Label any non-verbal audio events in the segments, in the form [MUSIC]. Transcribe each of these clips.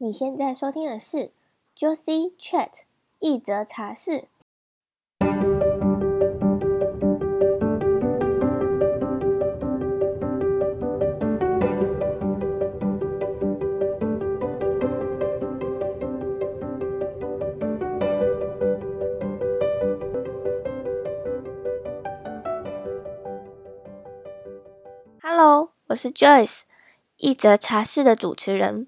你现在收听的是 Juicy Chat 一则茶室。Hello，我是 Joyce，一则茶室的主持人。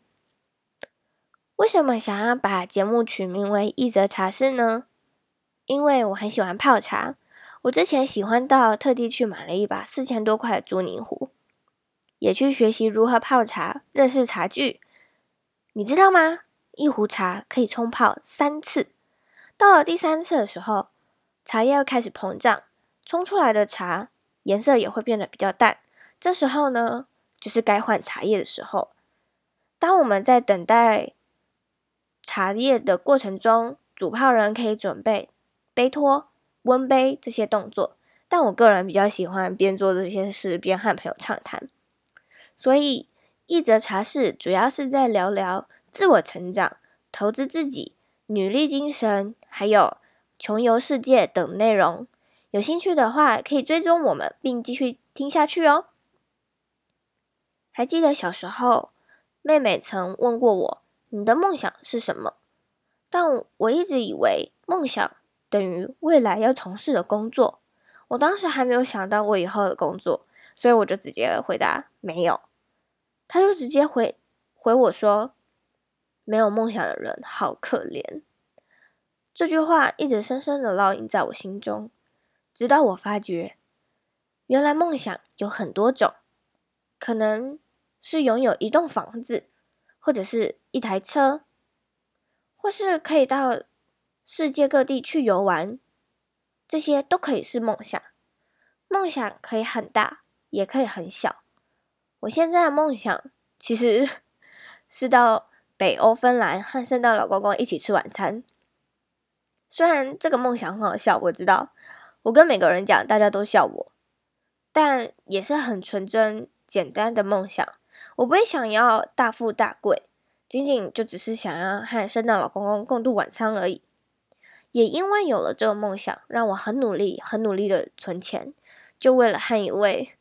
为什么想要把节目取名为一则茶室呢？因为我很喜欢泡茶，我之前喜欢到特地去买了一把四千多块的朱柠壶，也去学习如何泡茶，认识茶具。你知道吗？一壶茶可以冲泡三次，到了第三次的时候，茶叶要开始膨胀，冲出来的茶颜色也会变得比较淡。这时候呢，就是该换茶叶的时候。当我们在等待茶叶的过程中，煮泡人可以准备杯托、温杯这些动作。但我个人比较喜欢边做这些事边和朋友畅谈。所以，一则茶室主要是在聊聊自我成长、投资自己、女力精神，还有穷游世界等内容。有兴趣的话，可以追踪我们，并继续听下去哦。还记得小时候，妹妹曾问过我：“你的梦想是什么？”但我一直以为梦想等于未来要从事的工作。我当时还没有想到我以后的工作，所以我就直接回答没有。他就直接回回我说：“没有梦想的人好可怜。”这句话一直深深的烙印在我心中，直到我发觉，原来梦想有很多种。可能是拥有一栋房子，或者是一台车，或是可以到世界各地去游玩，这些都可以是梦想。梦想可以很大，也可以很小。我现在的梦想其实 [LAUGHS] 是到北欧芬兰和圣诞老公公一起吃晚餐。虽然这个梦想很好笑，我知道，我跟每个人讲，大家都笑我，但也是很纯真。简单的梦想，我不会想要大富大贵，仅仅就只是想要和圣诞老公公共度晚餐而已。也因为有了这个梦想，让我很努力、很努力的存钱，就为了和一位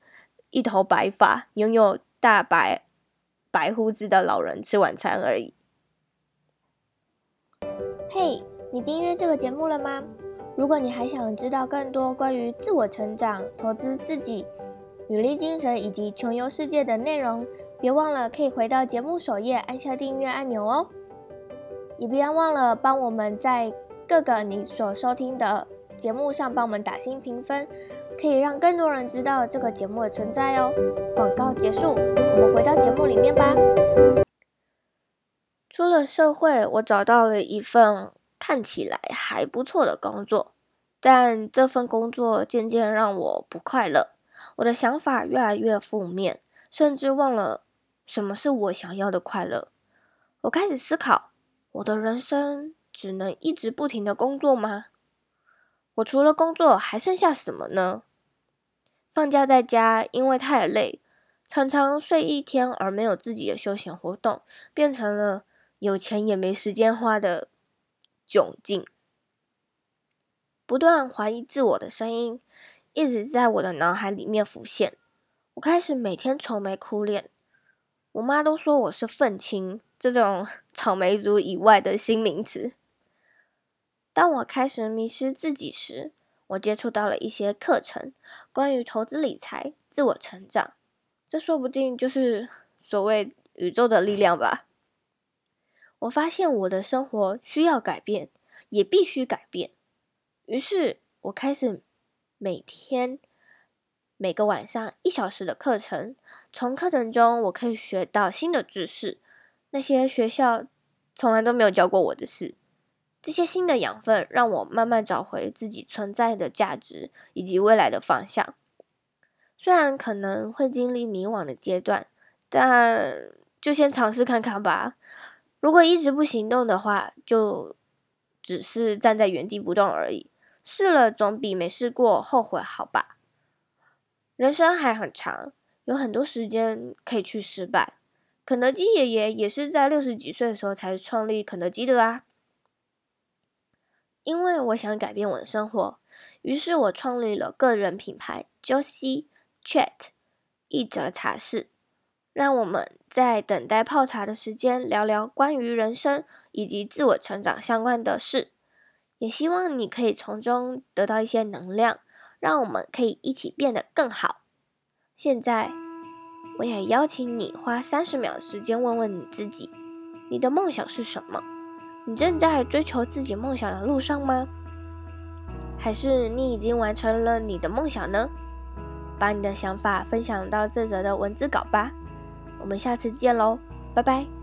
一头白发、拥有大白白胡子的老人吃晚餐而已。嘿，你订阅这个节目了吗？如果你还想知道更多关于自我成长、投资自己，女力精神以及穷游世界的内容，别忘了可以回到节目首页按下订阅按钮哦。也不要忘了帮我们在各个你所收听的节目上帮我们打星评分，可以让更多人知道这个节目的存在哦。广告结束，我们回到节目里面吧。出了社会，我找到了一份看起来还不错的工作，但这份工作渐渐让我不快乐。我的想法越来越负面，甚至忘了什么是我想要的快乐。我开始思考，我的人生只能一直不停的工作吗？我除了工作还剩下什么呢？放假在家，因为太累，常常睡一天而没有自己的休闲活动，变成了有钱也没时间花的窘境。不断怀疑自我的声音。一直在我的脑海里面浮现，我开始每天愁眉苦脸。我妈都说我是愤青，这种 [LAUGHS] 草莓族以外的新名词。当我开始迷失自己时，我接触到了一些课程，关于投资理财、自我成长，这说不定就是所谓宇宙的力量吧。我发现我的生活需要改变，也必须改变。于是我开始。每天每个晚上一小时的课程，从课程中我可以学到新的知识，那些学校从来都没有教过我的事。这些新的养分让我慢慢找回自己存在的价值以及未来的方向。虽然可能会经历迷惘的阶段，但就先尝试看看吧。如果一直不行动的话，就只是站在原地不动而已。试了总比没试过后悔好吧？人生还很长，有很多时间可以去失败，肯德基爷爷也是在六十几岁的时候才创立肯德基的啊。因为我想改变我的生活，于是我创立了个人品牌 Josie Chat 一则茶室，让我们在等待泡茶的时间聊聊关于人生以及自我成长相关的事，也希望你可以从中得到一些能量，让我们可以一起变得更好。现在，我也邀请你花三十秒的时间问问你自己：你的梦想是什么？你正在追求自己梦想的路上吗？还是你已经完成了你的梦想呢？把你的想法分享到这则的文字稿吧。我们下次见喽，拜拜。